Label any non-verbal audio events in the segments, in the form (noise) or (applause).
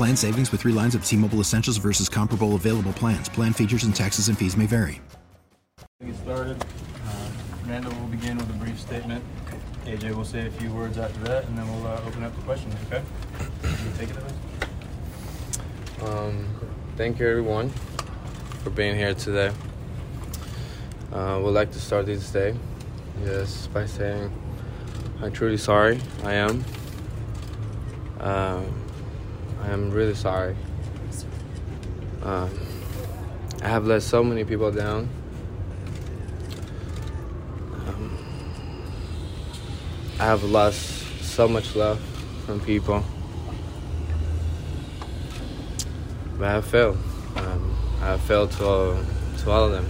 Plan savings with three lines of T Mobile Essentials versus comparable available plans. Plan features and taxes and fees may vary. Get started. Uh, Randall will begin with a brief statement. AJ will say a few words after that, and then we'll uh, open up the questions. Okay? You take it away. Um, thank you, everyone, for being here today. Uh, would like to start this day, yes, by saying I'm truly sorry. I am. Um, I am really sorry. Um, I have let so many people down. Um, I have lost so much love from people. But I have failed. Um, I have failed to all, to all of them.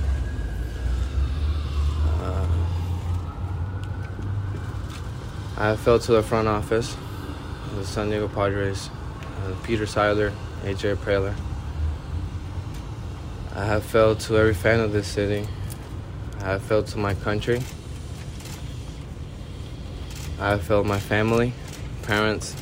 Uh, I have failed to the front office, the San Diego Padres, uh, Peter Seidler, AJ Preller. I have failed to every fan of this city. I have failed to my country. I have failed my family, parents.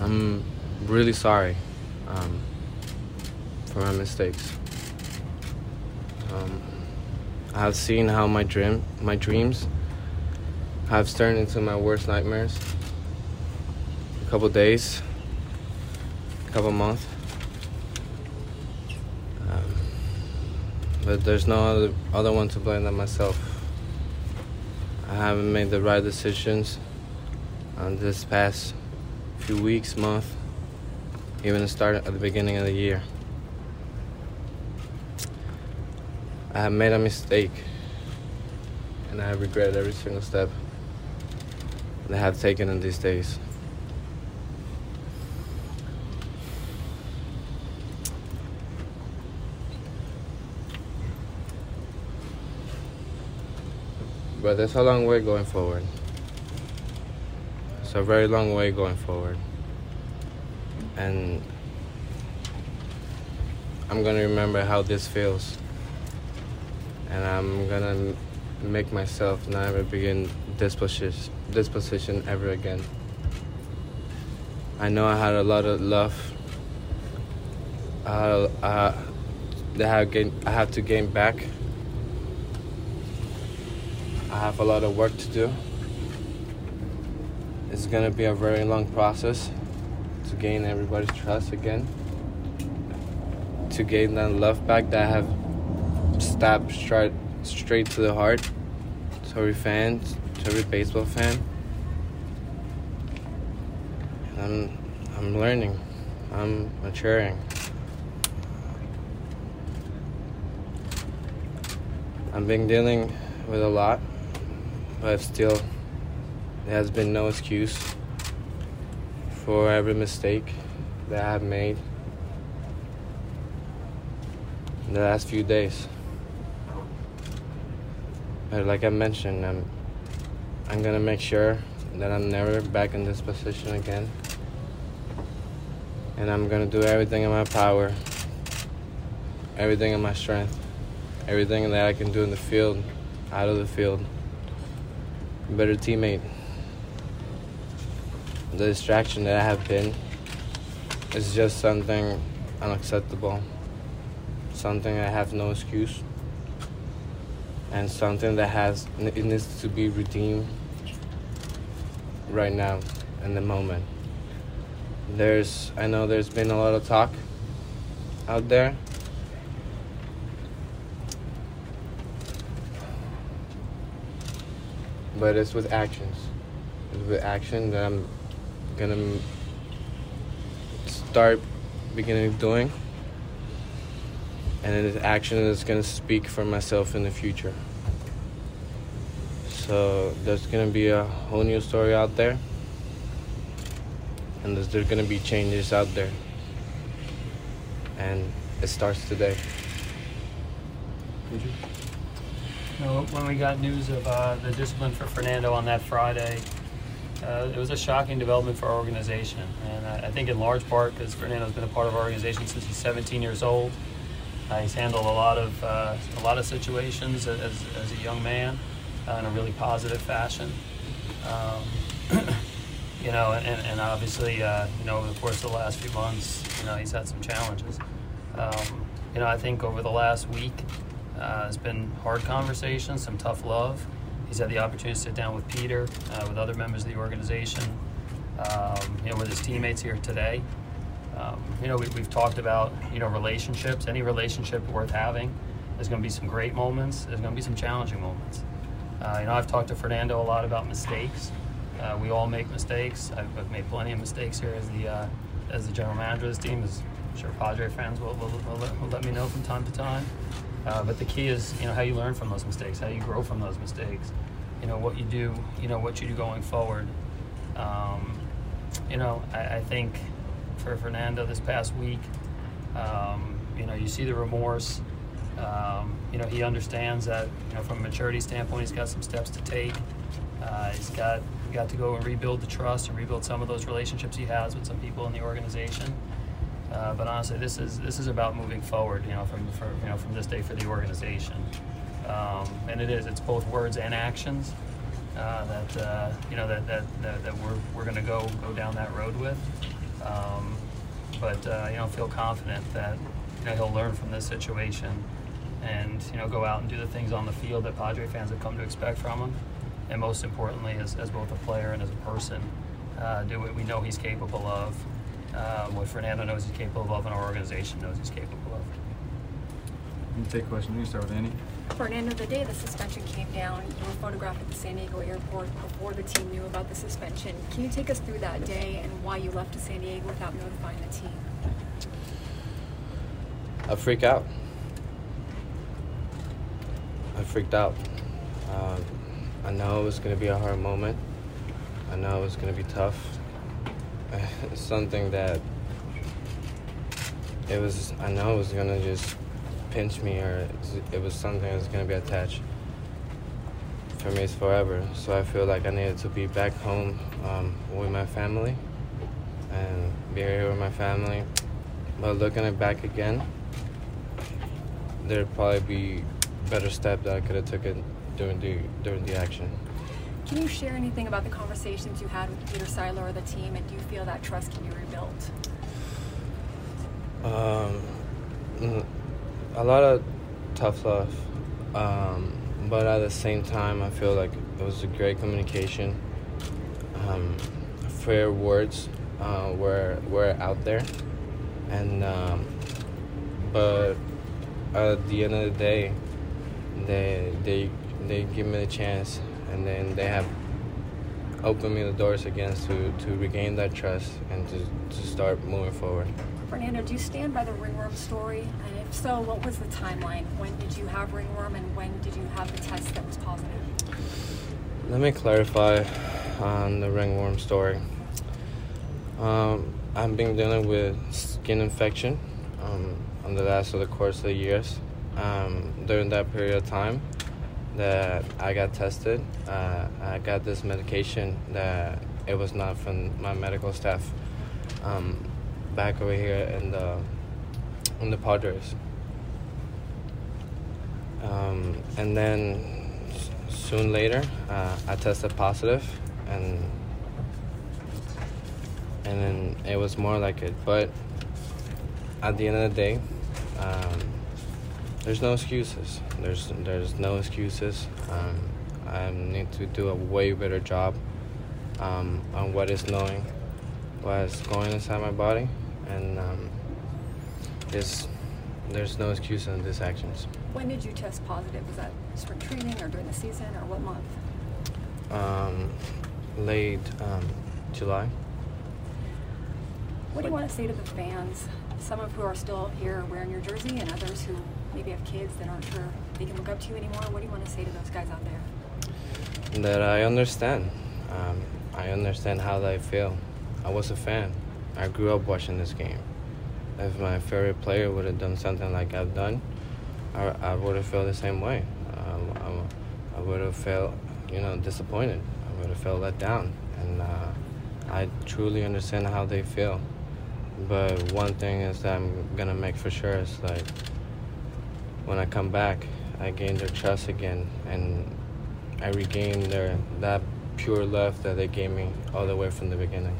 I'm really sorry um, for my mistakes. Um, I have seen how my dream, my dreams, have turned into my worst nightmares. A couple days, a couple months. Um, but there's no other other one to blame than myself. I haven't made the right decisions on this past few weeks, month, even the start at the beginning of the year. I have made a mistake, and I regret every single step that I have taken in these days. But there's a long way going forward. It's a very long way going forward. And I'm gonna remember how this feels. And I'm gonna make myself never begin this position, this position ever again. I know I had a lot of love. Uh, that I have, gain, I have to gain back. I have a lot of work to do. It's gonna be a very long process to gain everybody's trust again. To gain that love back that I have stabbed straight straight to the heart. To every fan, to every baseball fan. I'm I'm learning. I'm maturing. I've been dealing with a lot, but still there has been no excuse for every mistake that I have made in the last few days. But like I mentioned, I'm I'm gonna make sure that I'm never back in this position again. And I'm gonna do everything in my power, everything in my strength, everything that I can do in the field, out of the field. Better teammate. The distraction that I have been is just something unacceptable, something I have no excuse, and something that has it needs to be redeemed right now. in the moment. There's, I know there's been a lot of talk out there. But it's with actions. It's with action that I'm gonna start beginning doing. And it is action that's gonna speak for myself in the future. So there's gonna be a whole new story out there, and there's, there's gonna be changes out there, and it starts today. Did you? You know, when we got news of uh, the discipline for Fernando on that Friday, uh, it was a shocking development for our organization, and I, I think in large part because Fernando's been a part of our organization since he's 17 years old. Uh, he's handled a lot of uh, a lot of situations as, as a young man uh, in a really positive fashion. Um, (clears throat) you know, and, and obviously, uh, you know, over the course of the last few months, you know, he's had some challenges. Um, you know, I think over the last week, uh, it's been hard conversations, some tough love. He's had the opportunity to sit down with Peter, uh, with other members of the organization, um, you know, with his teammates here today. Um, you know, we, have talked about, you know, relationships. Any relationship worth having, there's going to be some great moments. There's going to be some challenging moments. Uh, you know, I've talked to Fernando a lot about mistakes. Uh, we all make mistakes. I've, I've, made plenty of mistakes here as the uh, as the general manager of this team. As I'm sure Padre fans will, will, will, let, will let me know from time to time. Uh, but the key is, you know, how you learn from those mistakes, how you grow from those mistakes. You know what you do. You know what you do going forward. Um, you know, I, I, think for Fernando this past week, um, you know, you see the remorse. Um, you know, he understands that, you know, from a maturity standpoint, he's got some steps to take. Uh, he's got got to go and rebuild the trust and rebuild some of those relationships he has with some people in the organization. Uh, but honestly, this is this is about moving forward. You know, from for, you know from this day for the organization, um, and it is. It's both words and actions uh, that uh, you know that, that, that, that we're, we're going to go go down that road with. Um, but uh, you know, feel confident that you know he'll learn from this situation and you know go out and do the things on the field that Padre fans have come to expect from him, and most importantly, as, as both a player and as a person, uh, do what we know he's capable of, um, what Fernando knows he's capable of, and our organization knows he's capable of. You take question. You start with Andy. Fernando, the day the suspension came down, you were photographed at the San Diego airport before the team knew about the suspension. Can you take us through that day and why you left to San Diego without notifying the team? I freak out. I freaked out. Um, I know it was going to be a hard moment. I know it was going to be tough. (laughs) Something that it was. I know it was going to just pinch me, or it was something that's going to be attached for me forever. So I feel like I needed to be back home um, with my family and be here with my family. But looking it back again, there'd probably be better step that I could have taken during the during the action. Can you share anything about the conversations you had with Peter Seidler or the team, and do you feel that trust can be rebuilt? Um, a lot of tough love, um, but at the same time, I feel like it was a great communication. Um, fair words uh, were were out there, and um, but at the end of the day, they they they give me the chance, and then they have opened me the doors again to to regain that trust and to to start moving forward. Fernando, do you stand by the ringworm story? And if so, what was the timeline? When did you have ringworm, and when did you have the test that was positive? Let me clarify on the ringworm story. Um, I've been dealing with skin infection um, on the last of the course of the years um, during that period of time that I got tested, uh, I got this medication that it was not from my medical staff um, back over here in the in the Padres. Um, and then soon later, uh, I tested positive, and and then it was more like it. But at the end of the day. Um, there's no excuses. There's there's no excuses. Um, I need to do a way better job um, on what is knowing what's going inside my body, and um, there's there's no excuse in these actions. When did you test positive? Was that spring training or during the season or what month? Um, late um, July. What do you want to say to the fans? Some of who are still here wearing your jersey, and others who maybe have kids that aren't sure they can look up to you anymore. What do you want to say to those guys out there? That I understand. Um, I understand how they feel. I was a fan. I grew up watching this game. If my favorite player would have done something like I've done, I, I would have felt the same way. Um, I, I would have felt, you know, disappointed. I would have felt let down. And uh, I truly understand how they feel. But one thing is that I'm gonna make for sure is like when I come back, I gain their trust again, and I regain their that pure love that they gave me all the way from the beginning.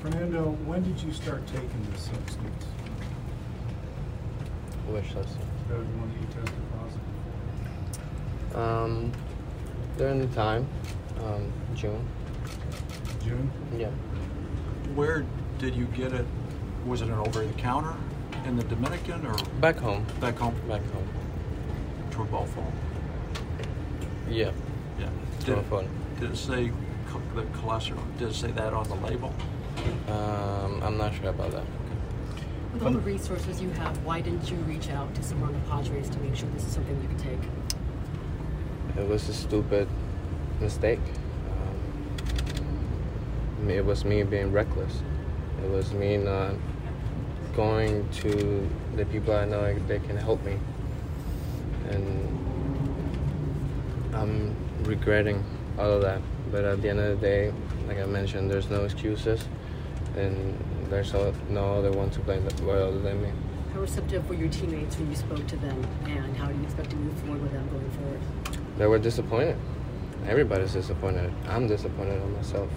Fernando, when did you start taking this substance? Which substance? The one that you tested positive Um, during the time, um, June. June? Yeah. Where did you get it? Was it an over the counter in the Dominican or Back home. back home? Back home. To a ball phone. Yeah. Yeah. To Did, a phone. did it say co- the cholesterol? Did it say that on the label? Um, I'm not sure about that. With all the resources you have, why didn't you reach out to someone on the Padres to make sure this is something you could take? It was a stupid mistake. Um, it was me being reckless. It was me not going to the people I know that they can help me. And I'm regretting all of that. But at the end of the day, like I mentioned, there's no excuses, and there's no no other one to blame other than me. How receptive were your teammates when you spoke to them, and how do you expect to move forward with them going forward? They were disappointed. Everybody's disappointed. I'm disappointed in myself.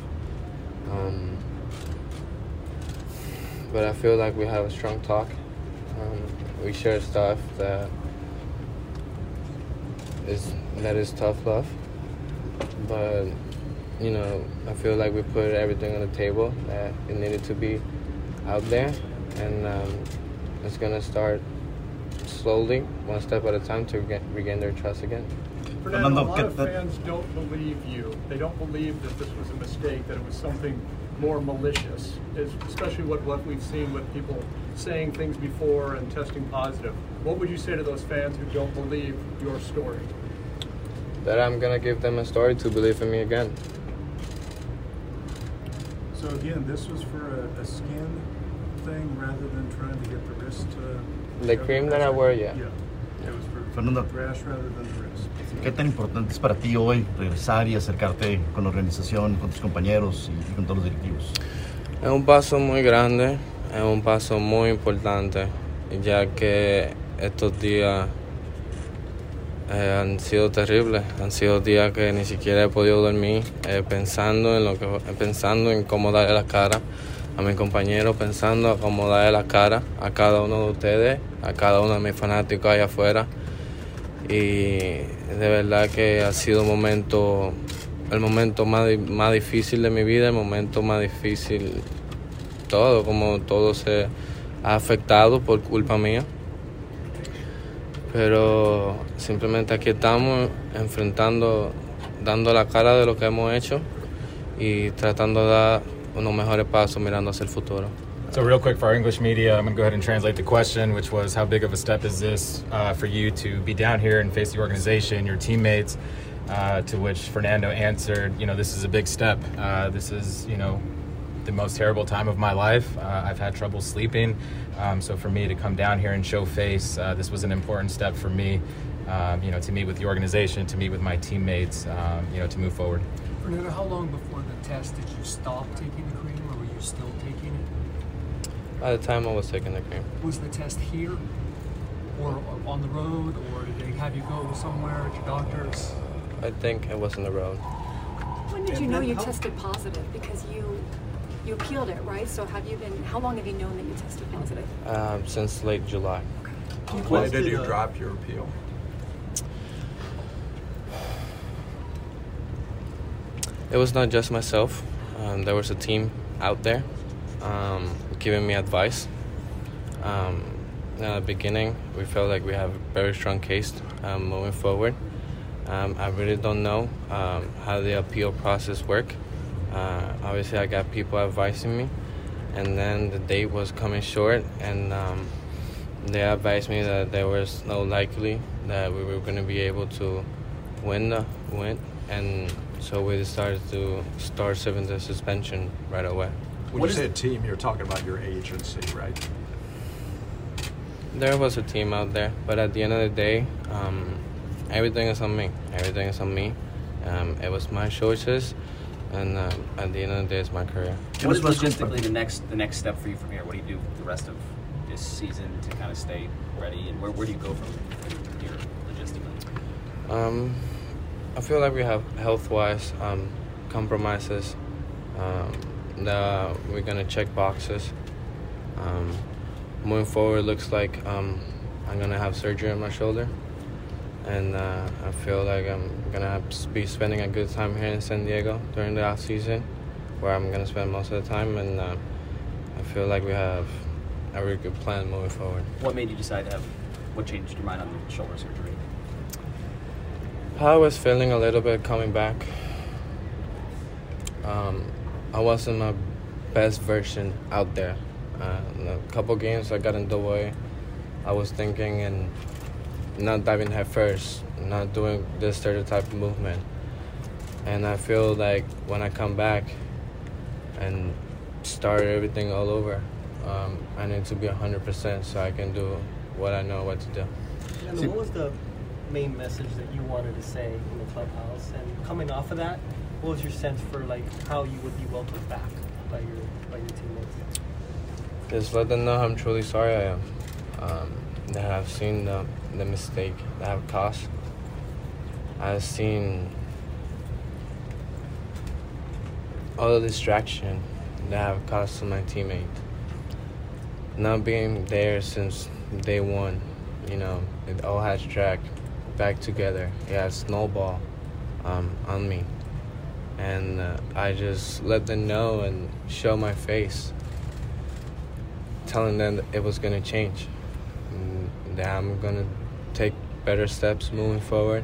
Um, but I feel like we have a strong talk. Um, we share stuff that is that is tough love. But you know, I feel like we put everything on the table that it needed to be out there, and um, it's gonna start slowly, one step at a time, to get, regain their trust again. Fernando, a lot get of the- fans don't believe you. They don't believe that this was a mistake, that it was something more malicious, es- especially what, what we've seen with people saying things before and testing positive. What would you say to those fans who don't believe your story? That I'm gonna give them a story to believe in me again. So again, this was for a, a skin thing rather than trying to get the wrist to. The cream that I wear, yeah. Yeah. It was for Fernando. rash rather than the wrist. ¿Qué tan importante es para ti hoy regresar y acercarte con la organización, con tus compañeros y con todos los directivos? Es un paso muy grande, es un paso muy importante, ya que estos días eh, han sido terribles, han sido días que ni siquiera he podido dormir eh, pensando en lo que pensando en cómo darle la cara a mi compañero, pensando a cómo darle la cara a cada uno de ustedes, a cada uno de mis fanáticos allá afuera. Y de verdad que ha sido un momento, el momento más, más difícil de mi vida, el momento más difícil, todo, como todo se ha afectado por culpa mía. Pero simplemente aquí estamos enfrentando, dando la cara de lo que hemos hecho y tratando de dar unos mejores pasos mirando hacia el futuro. So, real quick for our English media, I'm going to go ahead and translate the question, which was How big of a step is this uh, for you to be down here and face the organization, your teammates? Uh, to which Fernando answered, You know, this is a big step. Uh, this is, you know, the most terrible time of my life. Uh, I've had trouble sleeping. Um, so, for me to come down here and show face, uh, this was an important step for me, um, you know, to meet with the organization, to meet with my teammates, um, you know, to move forward. Fernando, how long before the test did you stop taking the cream, or were you still taking it? By the time I was taking the cream, Was the test here, or on the road, or did they have you go somewhere at your doctor's? I think it was on the road. When did And you know you tested positive? Because you you appealed it, right? So have you been? How long have you known that you tested positive? Um, since late July. Why did you drop your appeal? it was not just myself. Um, there was a team out there um, giving me advice. Um, in the beginning, we felt like we have a very strong case um, moving forward. Um, I really don't know um, how the appeal process work. Uh, obviously, I got people advising me, and then the date was coming short, and um, they advised me that there was no likely that we were going to be able to win the win, and so we decided to start serving the suspension right away. When What you is say a team, you're talking about your agency, right? There was a team out there, but at the end of the day, um, everything is on me. Everything is on me. Um, it was my choices, and uh, at the end of the day, it's my career. What is logistically the next the next step for you from here? What do you do the rest of this season to kind of stay ready, and where, where do you go from here logistically? Um, I feel like we have health-wise um, compromises. Um, that we're gonna check boxes. Um, moving forward, it looks like um, I'm gonna have surgery on my shoulder, and uh, I feel like I'm gonna be spending a good time here in San Diego during the off season, where I'm gonna spend most of the time, and uh, I feel like we have a really good plan moving forward. What made you decide to have? What changed your mind on the shoulder surgery? I was feeling a little bit coming back. Um, I wasn't my best version out there. Uh, in a couple games I got in the way. I was thinking and not diving head first, not doing this certain type of movement. And I feel like when I come back and start everything all over, um, I need to be 100% so I can do what I know what to do. And what was the main message that you wanted to say in the clubhouse? And coming off of that, what was your sense for like how you would be welcomed back by your by your teammates? Just let them know how I'm truly sorry I am. Um, that I've seen the, the mistake that I've caused. I've seen all the distraction that I've caused to my teammate. Not being there since day one, you know, it all has dragged back together. It has snowball um, on me. And uh, I just let them know and show my face telling them it was going to change, and that I'm going to take better steps moving forward,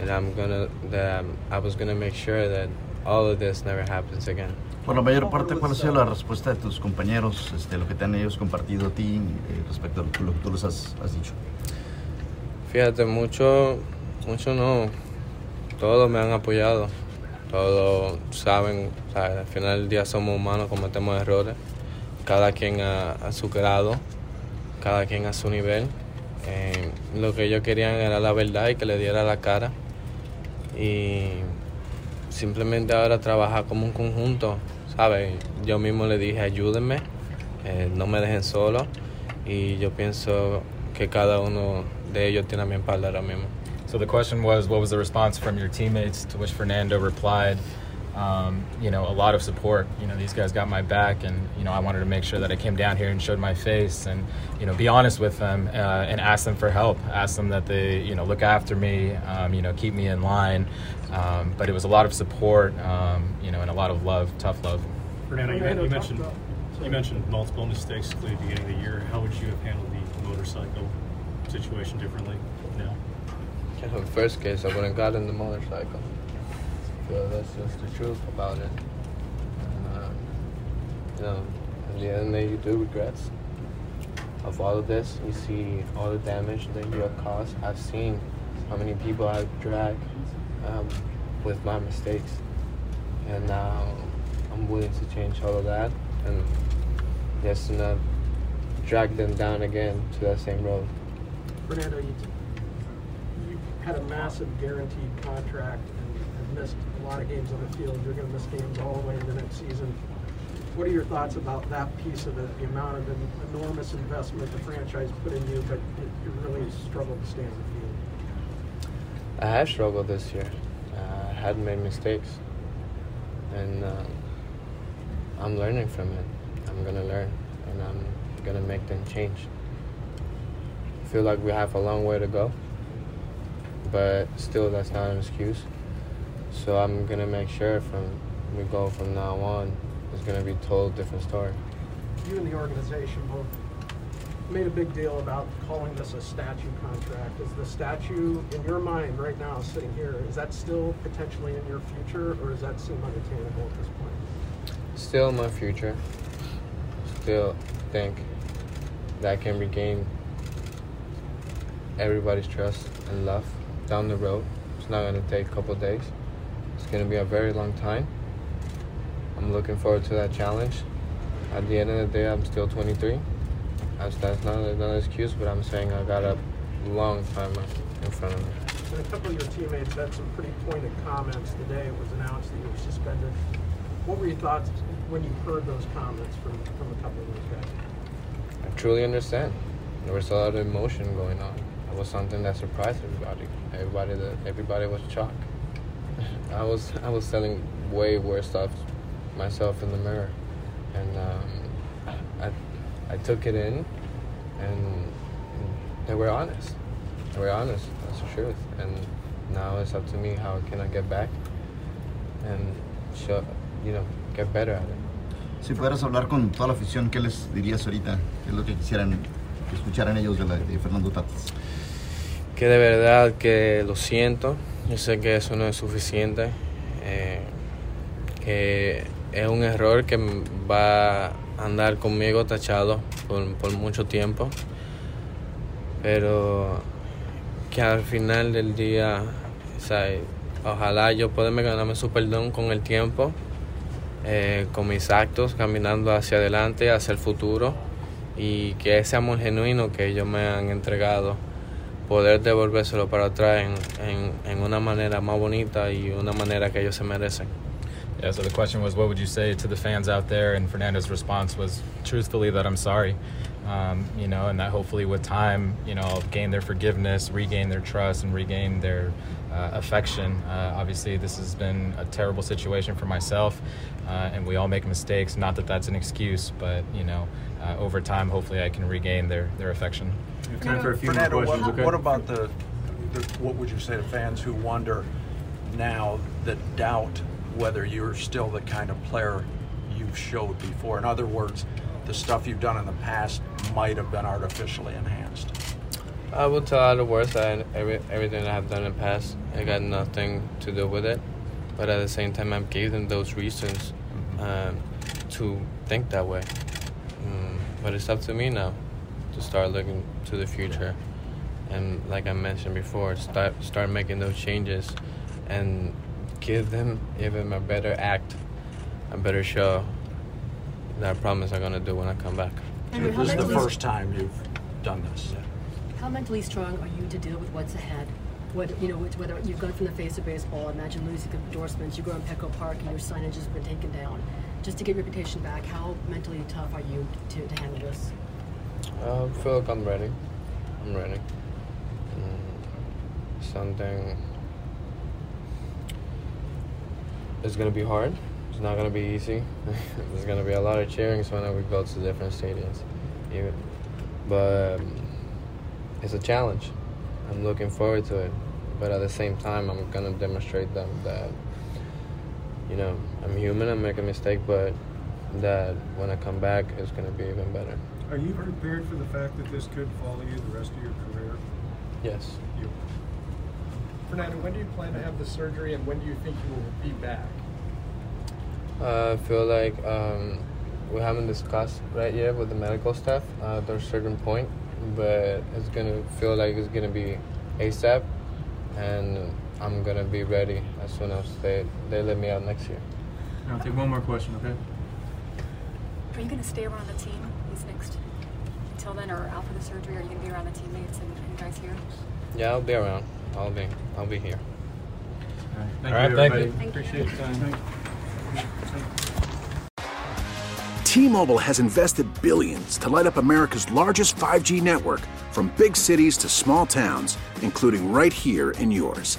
and I'm going to that I'm, I was to make sure that all of this never happens again. Por la mayor parte, ¿cuál ha sido la respuesta de tus compañeros, este, lo que te han ellos compartido a ti eh, respecto a lo, que- tú les has, has dicho? Fíjate, mucho, mucho no, todos me han apoyado, todos saben, sea, al final del día somos humanos, cometemos errores, cada quien a, a su grado, cada quien a su nivel. Eh, lo que ellos querían era la verdad y que le diera la cara. Y simplemente ahora trabajar como un conjunto, ¿sabes? Yo mismo le dije, ayúdenme, eh, no me dejen solo. Y yo pienso que cada uno de ellos tiene mi espalda ahora mismo. So the question was, what was the response from your teammates? To which Fernando replied, um, you know, a lot of support. You know, these guys got my back, and you know, I wanted to make sure that I came down here and showed my face, and you know, be honest with them uh, and ask them for help. Ask them that they, you know, look after me, um, you know, keep me in line. Um, but it was a lot of support, um, you know, and a lot of love, tough love. Fernando, you, you mentioned you mentioned multiple mistakes at the beginning of the year. How would you have handled the motorcycle situation differently now? In the first case, I wouldn't have gotten the motorcycle. That's just the truth about it. Um, you know, at the end of you do regrets of all of this. You see all the damage that you have caused. I've seen how many people I've dragged um, with my mistakes. And now I'm willing to change all of that and just not drag them down again to that same road. Fernando, you, you had a massive guaranteed contract missed a lot of games on the field. You're going to miss games all the way into next season. What are your thoughts about that piece of it, the amount of enormous investment the franchise put in you, but you really struggled to stay on the field? I have struggled this year. Uh, I had made mistakes, and uh, I'm learning from it. I'm gonna learn, and I'm gonna make them change. I feel like we have a long way to go, but still, that's not an excuse. So I'm gonna make sure from we go from now on, it's gonna be a total different story. You and the organization both made a big deal about calling this a statue contract. Is the statue, in your mind right now, sitting here, is that still potentially in your future, or does that seem unattainable at this point? Still my future. Still think that I can regain everybody's trust and love down the road. It's not gonna take a couple days. It's gonna be a very long time. I'm looking forward to that challenge. At the end of the day, I'm still 23. That's, that's not, not an excuse, but I'm saying I got a long time in front of me. And a couple of your teammates had some pretty pointed comments the day it was announced that you were suspended. What were your thoughts when you heard those comments from, from a couple of those guys? I truly understand. There was a lot of emotion going on. It was something that surprised everybody. Everybody, that everybody was shocked. I was, I was telling way worse stuff myself in the mirror, and um, I, I took it in, and they were honest. They were honest. That's the truth. And now it's up to me. How can I get back and show, you know, get better at it. Si pudieras hablar con toda la afición, ¿qué les dirías ahorita? ¿Qué es lo que quisieran que escucharan ellos de, la, de Fernando Tatis? Que de verdad que lo siento. Yo sé que eso no es suficiente. Eh, que es un error que va a andar conmigo tachado por, por mucho tiempo. Pero que al final del día, o sea, ojalá yo pueda ganarme su perdón con el tiempo, eh, con mis actos, caminando hacia adelante, hacia el futuro, y que ese amor genuino que ellos me han entregado, poder devolvérselo para atrás en, en, en una manera más bonita y una manera que ellos se merecen. Yeah, so the question was, what would you say to the fans out there? And Fernando's response was, truthfully, that I'm sorry. Um, you know, and that hopefully with time, you know, I'll gain their forgiveness, regain their trust, and regain their uh, affection. Uh, obviously, this has been a terrible situation for myself, uh, and we all make mistakes. Not that that's an excuse, but you know, uh, over time, hopefully, I can regain their their affection. Time for a few Fernando, more questions. what, okay? what about the, the, what would you say to fans who wonder now that doubt whether you're still the kind of player you've showed before? In other words, the stuff you've done in the past might have been artificially enhanced. I will tell all the worst that every, everything I have done in the past, it got nothing to do with it. But at the same time, I gave them those reasons um, to think that way. But it's up to me now to start looking to the future. And like I mentioned before, start start making those changes and give them even a better act, a better show that I promise I'm gonna do when I come back. Andrew, this is the first time you've done this. How mentally strong are you to deal with what's ahead? What you know, which- whether you've gone from the face of baseball, imagine losing endorsements, you go on Petco Park and your signage has been taken down. Just to get reputation back, how mentally tough are you to, to handle this? I feel like I'm ready. I'm ready. Mm, something. is gonna be hard. It's not gonna be easy. (laughs) There's gonna be a lot of cheerings when we go to different stadiums, even. But um, it's a challenge. I'm looking forward to it. But at the same time, I'm gonna demonstrate them that, you know, I'm human. I make a mistake, but that when I come back, it's gonna be even better. Are you prepared for the fact that this could follow you the rest of your career? Yes. You. Fernando, when do you plan to have the surgery and when do you think you will be back? Uh, I feel like um, we haven't discussed right yet with the medical staff. Uh, there's a certain point, but it's gonna feel like it's gonna be ASAP, and I'm gonna be ready as soon as they they let me out next year. I'll take one more question, okay? Are you going to stay around the team these next until then, or out for the surgery? Are you going to be around the teammates and, and guys here? Yeah, I'll be around. I'll be I'll be here. Thank All right, you, thank you. Appreciate your time. T-Mobile has invested billions to light up America's largest 5G network from big cities to small towns, including right here in yours.